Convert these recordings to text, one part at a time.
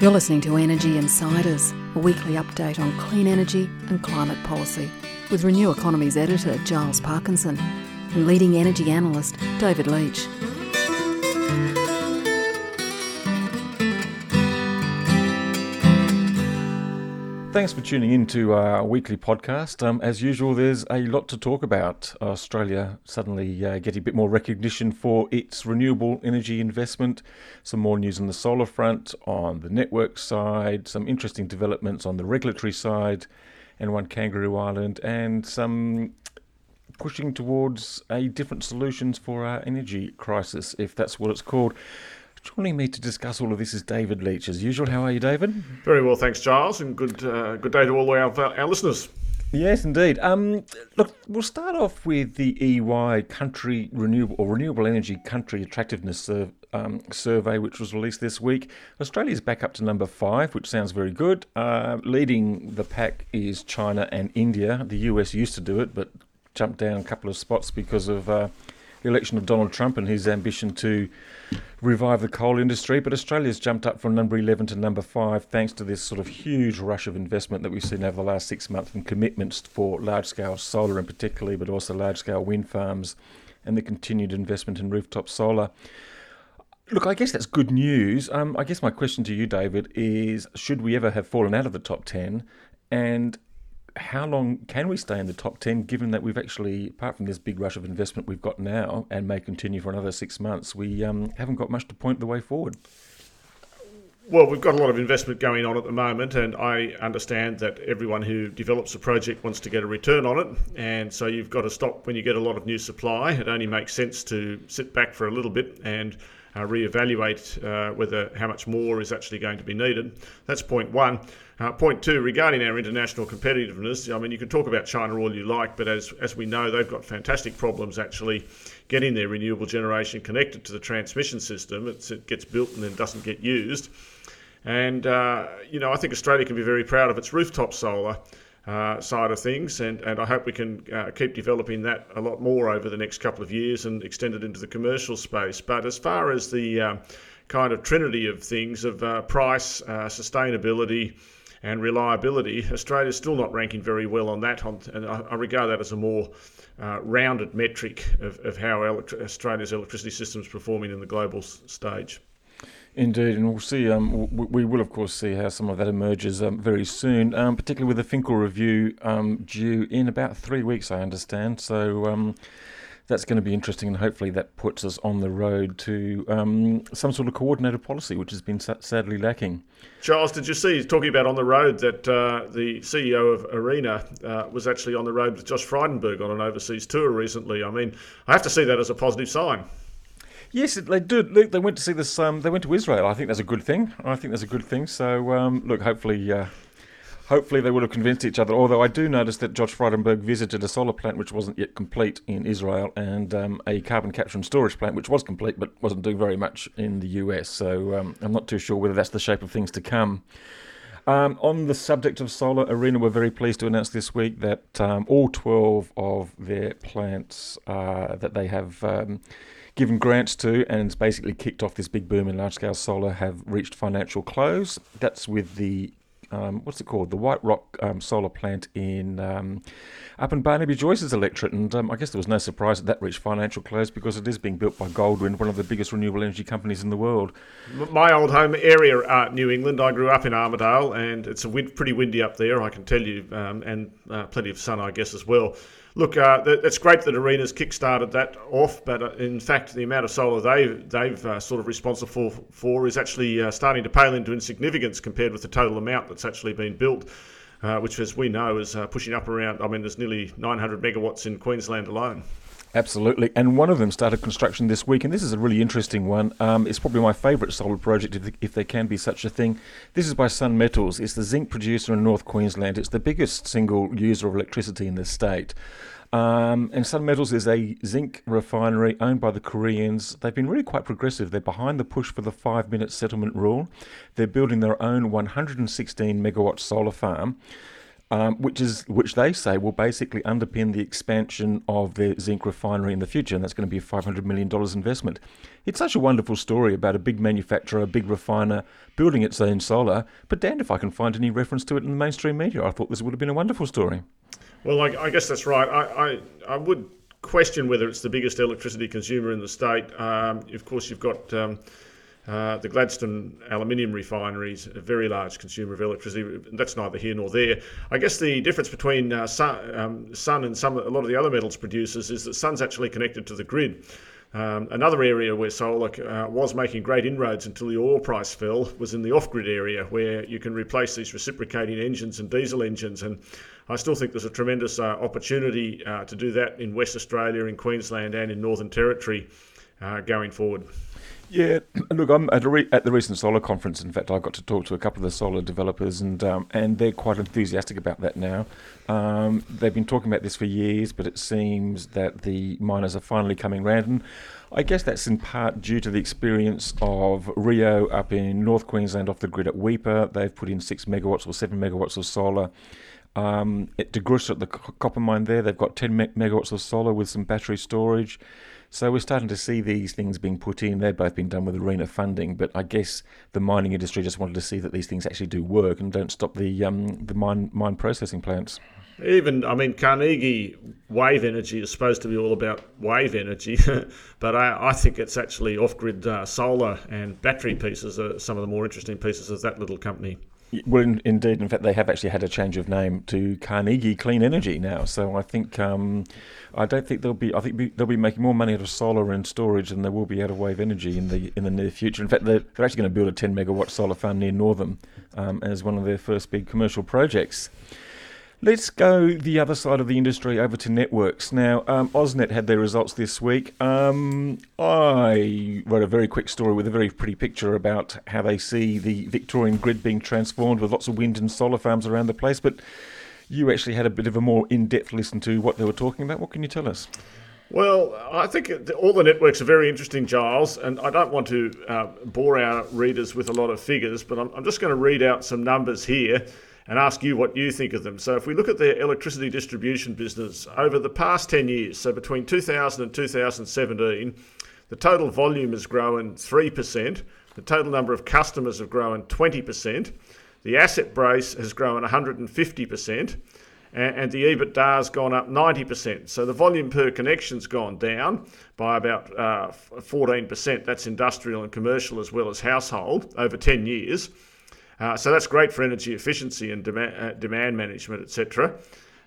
You're listening to Energy Insiders, a weekly update on clean energy and climate policy, with RenewEconomy's editor Giles Parkinson and leading energy analyst David Leach. Thanks for tuning in to our weekly podcast. Um, as usual, there's a lot to talk about. Australia suddenly uh, getting a bit more recognition for its renewable energy investment. Some more news on the solar front, on the network side, some interesting developments on the regulatory side, and one Kangaroo Island, and some pushing towards a different solutions for our energy crisis, if that's what it's called. Joining me to discuss all of this is David Leach. As usual, how are you, David? Very well, thanks, Charles, and good uh, good day to all our, our listeners. Yes, indeed. Um, look, we'll start off with the EY Country Renewable or Renewable Energy Country Attractiveness Sur- um, Survey, which was released this week. Australia's back up to number five, which sounds very good. Uh, leading the pack is China and India. The US used to do it, but jumped down a couple of spots because of uh, the election of Donald Trump and his ambition to revive the coal industry, but Australia's jumped up from number 11 to number 5 thanks to this sort of huge rush of investment that we've seen over the last six months and commitments for large scale solar in particularly, but also large scale wind farms and the continued investment in rooftop solar. Look, I guess that's good news. Um, I guess my question to you, David, is should we ever have fallen out of the top 10? And how long can we stay in the top 10 given that we've actually, apart from this big rush of investment we've got now and may continue for another six months, we um, haven't got much to point the way forward? Well, we've got a lot of investment going on at the moment, and I understand that everyone who develops a project wants to get a return on it. And so you've got to stop when you get a lot of new supply. It only makes sense to sit back for a little bit and uh, reevaluate uh, whether how much more is actually going to be needed. That's point one. Uh, point two, regarding our international competitiveness, I mean, you can talk about China all you like, but as, as we know, they've got fantastic problems actually getting their renewable generation connected to the transmission system. It's, it gets built and then doesn't get used. And, uh, you know, I think Australia can be very proud of its rooftop solar. Uh, side of things, and, and I hope we can uh, keep developing that a lot more over the next couple of years and extend it into the commercial space. But as far as the uh, kind of trinity of things of uh, price, uh, sustainability, and reliability, Australia's still not ranking very well on that, and I, regard that as a more uh, rounded metric of, of how Australia's electricity system is performing in the global stage. Indeed, and we'll see. Um, we, will, of course, see how some of that emerges um, very soon, um, particularly with the Finkel review um, due in about three weeks, I understand. So um, that's going to be interesting, and hopefully that puts us on the road to um, some sort of coordinated policy, which has been sadly lacking. Charles, did you see, talking about on the road, that uh, the CEO of ARENA uh, was actually on the road with Josh Frydenberg on an overseas tour recently? I mean, I have to see that as a positive sign. Yes, they did. Look, they went to see this. Um, they went to Israel. I think that's a good thing. I think that's a good thing. So, um, look, hopefully, uh, hopefully they would have convinced each other. Although I do notice that Josh Frydenberg visited a solar plant which wasn't yet complete in Israel and um, a carbon capture and storage plant which was complete but wasn't doing very much in the US. So um, I'm not too sure whether that's the shape of things to come. Um, on the subject of solar, ARENA were very pleased to announce this week that um, all 12 of their plants uh, that they have um, given grants to and basically kicked off this big boom in large scale solar have reached financial close. That's with the um, what's it called? The White Rock um, solar plant in um, up in Barnaby Joyce's electorate, and um, I guess there was no surprise that that reached financial close because it is being built by Goldwind, one of the biggest renewable energy companies in the world. My old home area, uh, New England. I grew up in Armidale, and it's wind, pretty windy up there, I can tell you, um, and uh, plenty of sun, I guess, as well. Look, uh, it's great that ARENA's kick-started that off, but uh, in fact, the amount of solar they, they've uh, sort of responsible for, for is actually uh, starting to pale into insignificance compared with the total amount that's actually been built, uh, which, as we know, is uh, pushing up around. I mean, there's nearly 900 megawatts in Queensland alone. Absolutely, and one of them started construction this week, and this is a really interesting one. Um, it's probably my favourite solar project, if, if, there can be such a thing. This is by Sun Metals. It's the zinc producer in North Queensland. It's the biggest single user of electricity in the state. Um, and Sun Metals is a zinc refinery owned by the Koreans. They've been really quite progressive. They're behind the push for the five minute settlement rule. They're building their own 116 megawatt solar farm. Um, which is which they say will basically underpin the expansion of their zinc refinery in the future, and that's going to be a five hundred million dollars investment. It's such a wonderful story about a big manufacturer, a big refiner building its own solar. But damned if I can find any reference to it in the mainstream media. I thought this would have been a wonderful story. Well, I, I guess that's right. I, I, I would question whether it's the biggest electricity consumer in the state. Um, of course, you've got. Um, uh, the Gladstone aluminium refineries, a very large consumer of electricity. That's neither here nor there. I guess the difference between uh, sun, um, sun, and some a lot of the other metals producers is that sun's actually connected to the grid. Um, another area where solar uh, was making great inroads until the oil price fell was in the off-grid area, where you can replace these reciprocating engines and diesel engines. And I still think there's a tremendous uh, opportunity uh, to do that in West Australia, in Queensland, and in Northern Territory going forward. Yeah, look, I'm at, re- at, the recent solar conference. In fact, I got to talk to a couple of the solar developers, and um, and they're quite enthusiastic about that now. Um, they've been talking about this for years, but it seems that the miners are finally coming round. And I guess that's in part due to the experience of Rio up in North Queensland off the grid at Weipa. They've put in six megawatts or seven megawatts of solar. Um, at DeGrussa at the copper mine there, they've got 10 megawatts of solar with some battery storage. So we're starting to see these things being put in. They've both been done with ARENA funding, but I guess the mining industry just wanted to see that these things actually do work and don't stop the um, the mine mine processing plants. Even, I mean, Carnegie wave energy is supposed to be all about wave energy, but I, I, think it's actually off grid uh, solar and battery pieces are some of the more interesting pieces of that little company. Well, in, indeed. In fact, they have actually had a change of name to Carnegie Clean Energy now. So I think um, I don't think they'll be. I think be, they'll be making more money out of solar and storage than they will be out of wave energy in the in the near future. In fact, they're, they're actually going to build a 10 megawatt solar farm near Northam um, as one of their first big commercial projects. Let's go the other side of the industry over to networks. Now, um, had their results this week. Um, I wrote a very quick story with a very pretty picture about how they see the Victorian grid being transformed with lots of wind and solar farms around the place. But you actually had a bit of a more in depth listen to what they were talking about. What can you tell us? Well, I think all the networks are very interesting, Giles, and I don't want to uh, bore our readers with a lot of figures, but I'm, I'm just going to read out some numbers here and ask you what you think of them. So, if we look at their electricity distribution business over the past 10 years, so between 2000 and 2017, the total volume has grown 3%, the total number of customers have grown 20%, the asset base has grown 150%. And the EBITDA has gone up 90%. So the volume per connection's gone down by about uh, 14%. That's industrial and commercial as well as household over 10 years. Uh, so that's great for energy efficiency and demand, uh, demand management, etc.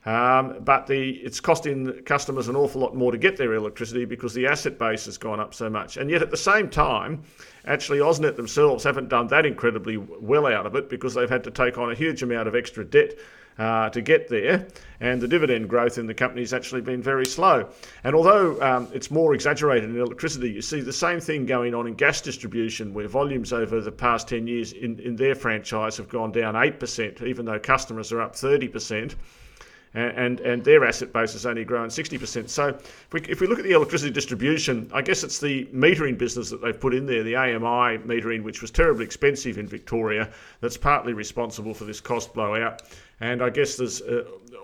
Um, but the, it's costing customers an awful lot more to get their electricity because the asset base has gone up so much. And yet at the same time, actually AusNet themselves haven't done that incredibly well out of it because they've had to take on a huge amount of extra debt uh, to get there, and the dividend growth in the company has actually been very slow. And although um, it's more exaggerated in electricity, you see the same thing going on in gas distribution, where volumes over the past 10 years in, in their franchise have gone down 8%, even though customers are up 30% and, and their asset base has only grown 60%. So if we, if we look at the electricity distribution, I guess it's the metering business that they've put in there, the AMI metering, which was terribly expensive in Victoria, that's partly responsible for this cost blowout. And I guess there's, uh,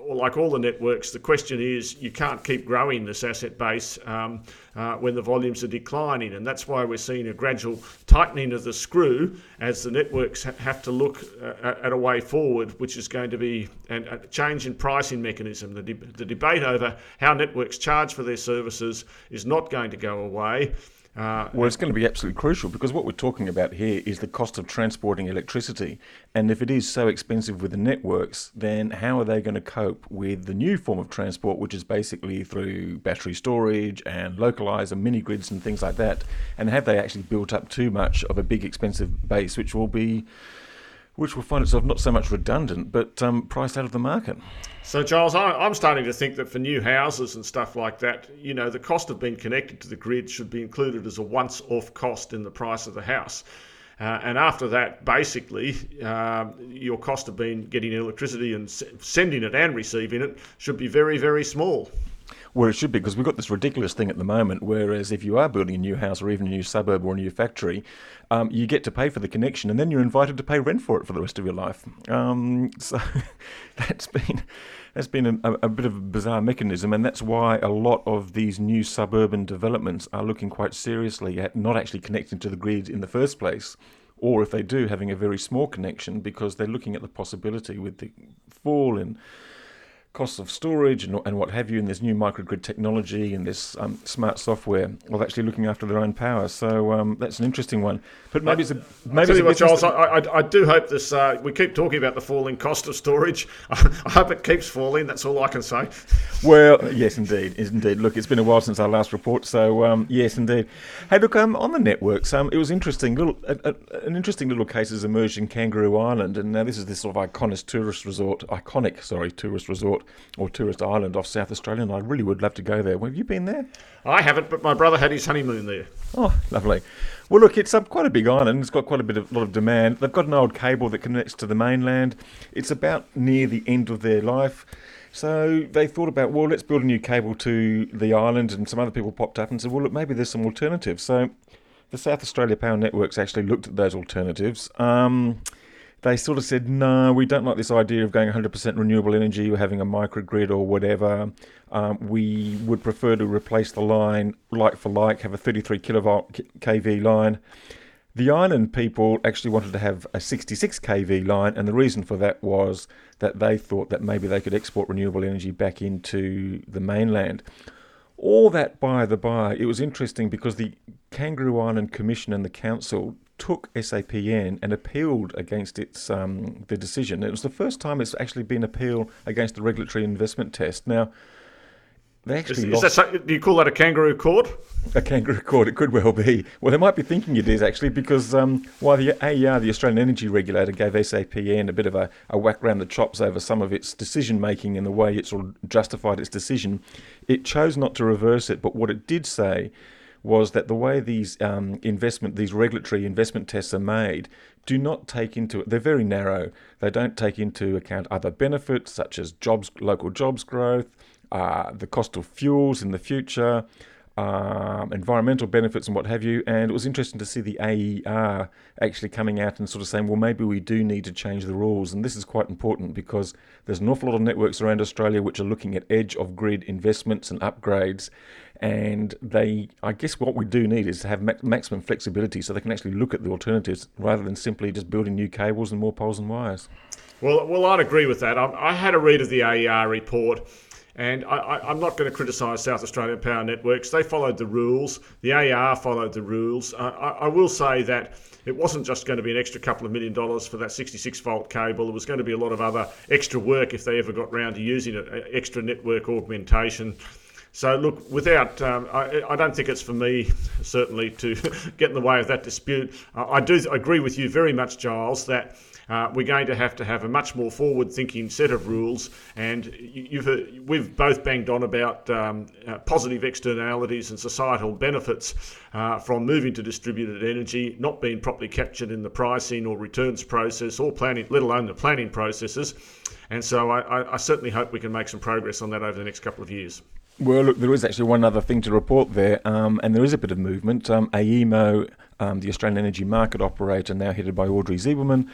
like all the networks, the question is you can't keep growing this asset base um, uh, when the volumes are declining. And that's why we're seeing a gradual tightening of the screw as the networks ha- have to look uh, at a way forward, which is going to be a change in pricing mechanism. The, de- the debate over how networks charge for their services is not going to go away. Uh, well, it's going to be absolutely crucial because what we're talking about here is the cost of transporting electricity. And if it is so expensive with the networks, then how are they going to cope with the new form of transport, which is basically through battery storage and localizer mini grids and things like that? And have they actually built up too much of a big expensive base, which will be which will find itself not so much redundant, but um, priced out of the market. So, Charles, I'm starting to think that for new houses and stuff like that, you know, the cost of being connected to the grid should be included as a once off cost in the price of the house. Uh, and after that, basically, uh, your cost of being getting electricity and sending it and receiving it should be very, very small. Where it should be because we've got this ridiculous thing at the moment. Whereas if you are building a new house or even a new suburb or a new factory, um, you get to pay for the connection and then you're invited to pay rent for it for the rest of your life. Um, so that's been that's been a, a, bit of a bizarre mechanism, and that's why a lot of these new suburban developments are looking quite seriously at not actually connecting to the grid in the first place, or if they do, having a very small connection because they're looking at the possibility with the fall in costs of storage and, and what have you, and this new microgrid technology and this um, smart software of actually looking after their own power. So um, that's an interesting one. But maybe it's a maybe it's a what, Charles, I, I, I, do hope this. Uh, we keep talking about the falling cost of storage. I hope it keeps falling. That's all I can say. Well, yes, indeed, indeed. Look, it's been a while since our last report, so um, yes, indeed. Hey, look, um, on the networks, um, it was interesting. Little, a, a, an interesting little case has emerged in Kangaroo Island, and now this is this sort of iconic tourist resort, iconic, sorry, tourist resort or tourist island off South Australia, and I really would love to go there. Have you been there? I haven't, but my brother had his honeymoon there. Oh, lovely. Well, look, it's quite a big island. It's got quite a bit of lot of demand. They've got an old cable that connects to the mainland. It's about near the end of their life. So they thought about, well, let's build a new cable to the island, and some other people popped up and said, well, look, maybe there's some alternatives. So the South Australia Power Networks actually looked at those alternatives. Um, they sort of said, no, we don't like this idea of going 100% renewable energy or having a microgrid or whatever. Um, we would prefer to replace the line like for like, have a 33 kilovolt kV line. The island people actually wanted to have a 66 kV line, and the reason for that was that they thought that maybe they could export renewable energy back into the mainland. All that by the by, it was interesting because the Kangaroo Island Commission and the council took SAPN and appealed against its um, the decision. It was the first time it's actually been appealed against the regulatory investment test. Now, they actually is, is that, do you call that a kangaroo court? A kangaroo court, it could well be. Well, they might be thinking it is actually because um, while the AER, the Australian Energy Regulator, gave SAPN a bit of a, a whack round the chops over some of its decision making and the way it sort of justified its decision, it chose not to reverse it. But what it did say was that the way these um, investment, these regulatory investment tests are made, do not take into they're very narrow. They don't take into account other benefits such as jobs, local jobs growth, uh, the cost of fuels in the future, um, environmental benefits and what have you. And it was interesting to see the AER actually coming out and sort of saying, well, maybe we do need to change the rules. And this is quite important because there's an awful lot of networks around Australia which are looking at edge of grid investments and upgrades and they i guess what we do need is to have maximum flexibility so they can actually look at the alternatives rather than simply just building new cables and more poles and wires well well i'd agree with that i, I had a read of the aer report and I, am not going to criticise South Australian Power Networks. They followed the rules. The AER followed the rules. Uh, I, I, will say that it wasn't just going to be an extra couple of million dollars for that 66 volt cable. There was going to be a lot of other extra work if they ever got round to using it, extra network augmentation. So, look, without, um, I, I, don't think it's for me, certainly, to get in the way of that dispute. Uh, I do agree with you very much, Giles, that uh, we're going to have to have a much more forward-thinking set of rules. And you've we've both banged on about um, uh, positive externalities and societal benefits uh, from moving to distributed energy, not being properly captured in the pricing or returns process or planning, let alone the planning processes. And so I, I certainly hope we can make some progress on that over the next couple of years. Well, look, there is actually one other thing to report there, um, and there is a bit of movement. Um, AEMO, um, the Australian Energy Market Operator, now headed by Audrey Zibelman,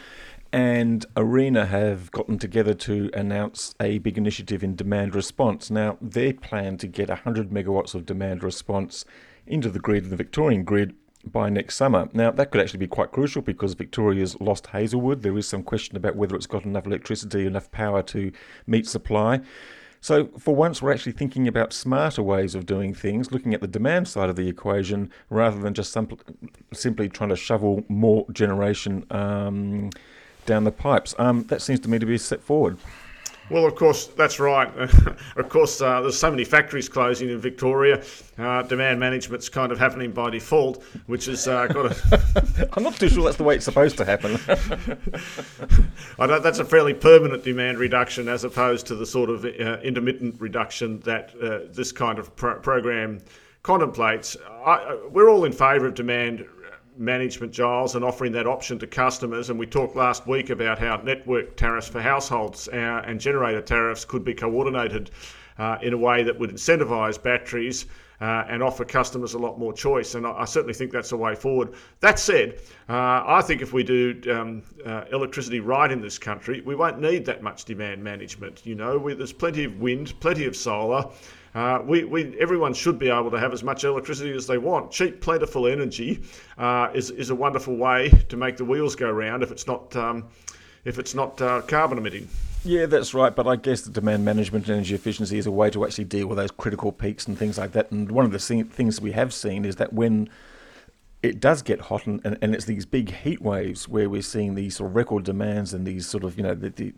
and ARENA have gotten together to announce a big initiative in demand response. Now, they plan to get 100 megawatts of demand response into the grid, the Victorian grid, by next summer. Now, that could actually be quite crucial because Victoria's lost Hazelwood. There is some question about whether it's got enough electricity, enough power to meet supply. So, for once, we're actually thinking about smarter ways of doing things, looking at the demand side of the equation rather than just simply trying to shovel more generation um, down the pipes. Um, that seems to me to be a step forward. Well, of course, that's right. of course, uh, there's so many factories closing in Victoria. Uh, demand management's kind of happening by default, which has uh, got a. I'm not too sure that's the way it's supposed to happen. I know that's a fairly permanent demand reduction as opposed to the sort of uh, intermittent reduction that uh, this kind of pro- program contemplates. I, we're all in favour of demand management, Giles, and offering that option to customers. And we talked last week about how network tariffs for households uh, and generator tariffs could be coordinated uh, in a way that would incentivise batteries uh, and offer customers a lot more choice. And I, I, certainly think that's the way forward. That said, uh, I think if we do um, uh, electricity right in this country, we won't need that much demand management. You know, we, there's plenty of wind, plenty of solar. Uh, we, we, everyone should be able to have as much electricity as they want. Cheap, plentiful energy uh, is, is a wonderful way to make the wheels go round if it's not, um, if it's not uh, carbon emitting. Yeah, that's right. But I guess the demand management and energy efficiency is a way to actually deal with those critical peaks and things like that. And one of the things we have seen is that when it does get hot, and, and, and, it's these big heat waves where we're seeing these sort of record demands and these sort of you know the, the,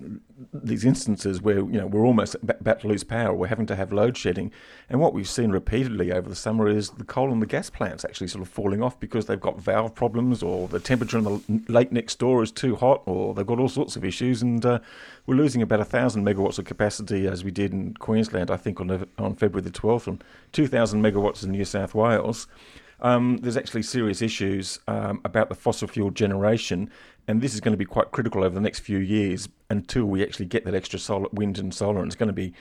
these instances where you know we're almost about to lose power, we're having to have load shedding, and what we've seen repeatedly over the summer is the coal and the gas plants actually sort of falling off because they've got valve problems, or the temperature in the lake next door is too hot, or they've got all sorts of issues, and uh, we're losing about a thousand megawatts of capacity as we did in Queensland, I think on on February the twelfth, and two thousand megawatts in New South Wales um, there's actually serious issues um, about the fossil fuel generation, and this is going to be quite critical over the next few years until we actually get that extra solar, wind and solar. And it's going to be,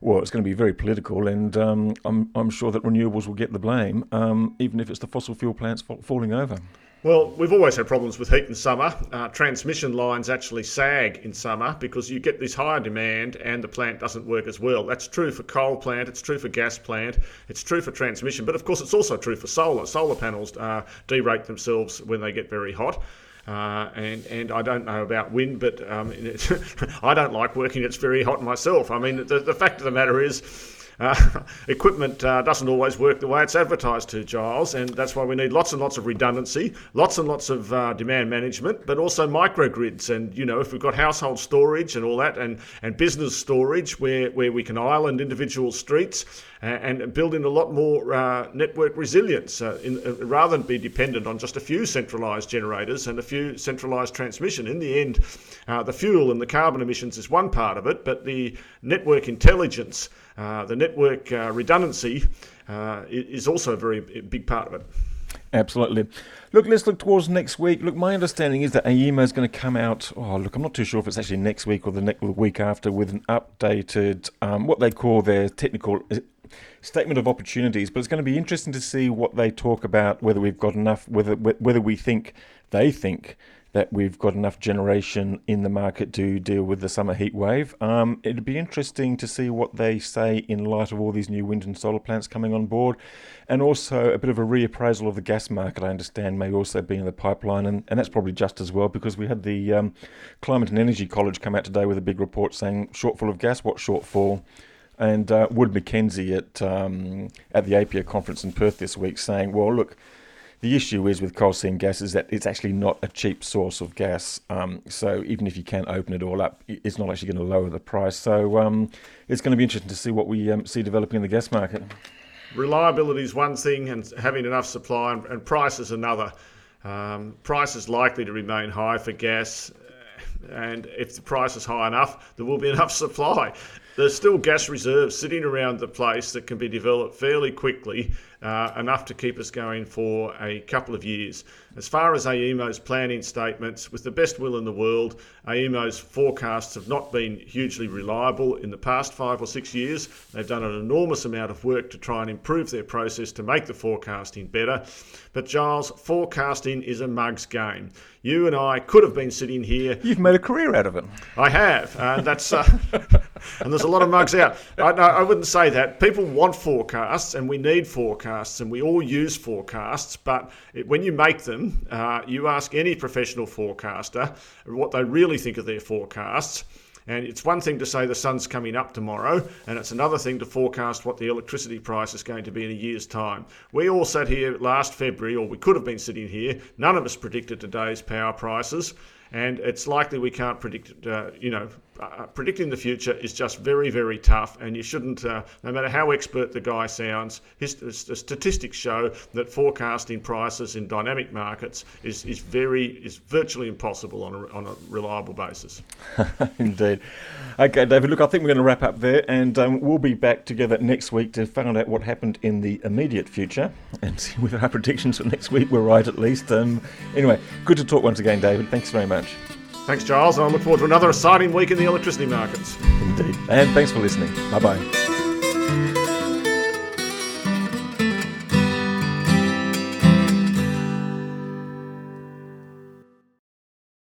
well, it's going to be very political, and um, I'm, I'm sure that renewables will get the blame, um, even if it's the fossil fuel plants falling over. Well, we've always had problems with heat in summer. Uh, transmission lines actually sag in summer because you get this higher demand and the plant doesn't work as well. That's true for coal plant, it's true for gas plant, it's true for transmission, but of course it's also true for solar. Solar panels uh, derate themselves when they get very hot. Uh, and and I don't know about wind, but um, I don't like working. It's very hot myself. I mean, the, the fact of the matter is, uh, equipment uh, doesn't always work the way it's advertised to, Giles, and that's why we need lots and lots of redundancy, lots and lots of uh, demand management, but also microgrids. And you know, if we've got household storage and all that, and and business storage where where we can island individual streets and, and build in a lot more uh, network resilience, uh, in, rather than be dependent on just a few centralised generators and a few centralised transmission. In the end, the fuel and the carbon emissions is one part of it, but the network intelligence. Uh, the network uh, redundancy uh, is also a very big part of it. Absolutely. Look, let's look towards next week. Look, my understanding is that AEMO is going to come out. Oh, look, I'm not too sure if it's actually next week or the next week after with an updated, um, what they call their technical statement of opportunities. But it's going to be interesting to see what they talk about, whether we've got enough, whether whether we think they think that we've got enough generation in the market to deal with the summer heat wave. Um, it'd be interesting to see what they say in light of all these new wind and solar plants coming on board, and also a bit of a reappraisal of the gas market. I understand may also be in the pipeline, and, and that's probably just as well because we had the um, Climate and Energy College come out today with a big report saying shortfall of gas. What shortfall? And uh, Wood Mackenzie at um, at the APPEA conference in Perth this week saying, well, look the issue is with coal seam gas is that it's actually not a cheap source of gas. Um, so even if you can open it all up, it's not actually going to lower the price. So um, it's going to be interesting to see what we um, see developing in the gas market. Reliability is one thing, and having enough supply, and, and price is another. Um, price is likely to remain high for gas, and if the price is high enough, there will be enough supply. There's still gas reserves sitting around the place that can be developed fairly quickly uh, enough to keep us going for a couple of years. As far as AEMO's planning statements, with the best will in the world, AEMO's forecasts have not been hugely reliable in the past five or six years. They've done an enormous amount of work to try and improve their process to make the forecasting better. But Giles, forecasting is a mug's game. You and I could have been sitting here. You've made a career out of it. I have, and that's uh, and there's a lot of mugs out. I, no, I wouldn't say that. People want forecasts, and we need forecasts forecasts, and we all use forecasts, but it, when you make them, uh, you ask any professional forecaster what they really think of their forecasts. And it's one thing to say the sun's coming up tomorrow, and it's another thing to forecast what the electricity price is going to be in a year's time. We all sat here last February, or we could have been sitting here. None of us predicted today's power prices, and it's likely we can't predict, uh, you know, uh, predicting the future is just very, very tough, and you shouldn't, uh, no matter how expert the guy sounds, his, his, statistics show that forecasting prices in dynamic markets is, is very, is virtually impossible on a, on a reliable basis. Indeed. Okay, David, look, I think we're going to wrap up there, and um, we'll be back together next week to find out what happened in the immediate future and see whether our predictions for next week were right at least. Um, anyway, good to talk once again, David. Thanks very much. Thanks, Giles, and I look forward to another exciting week in the electricity markets. Indeed. And thanks for listening. Bye bye.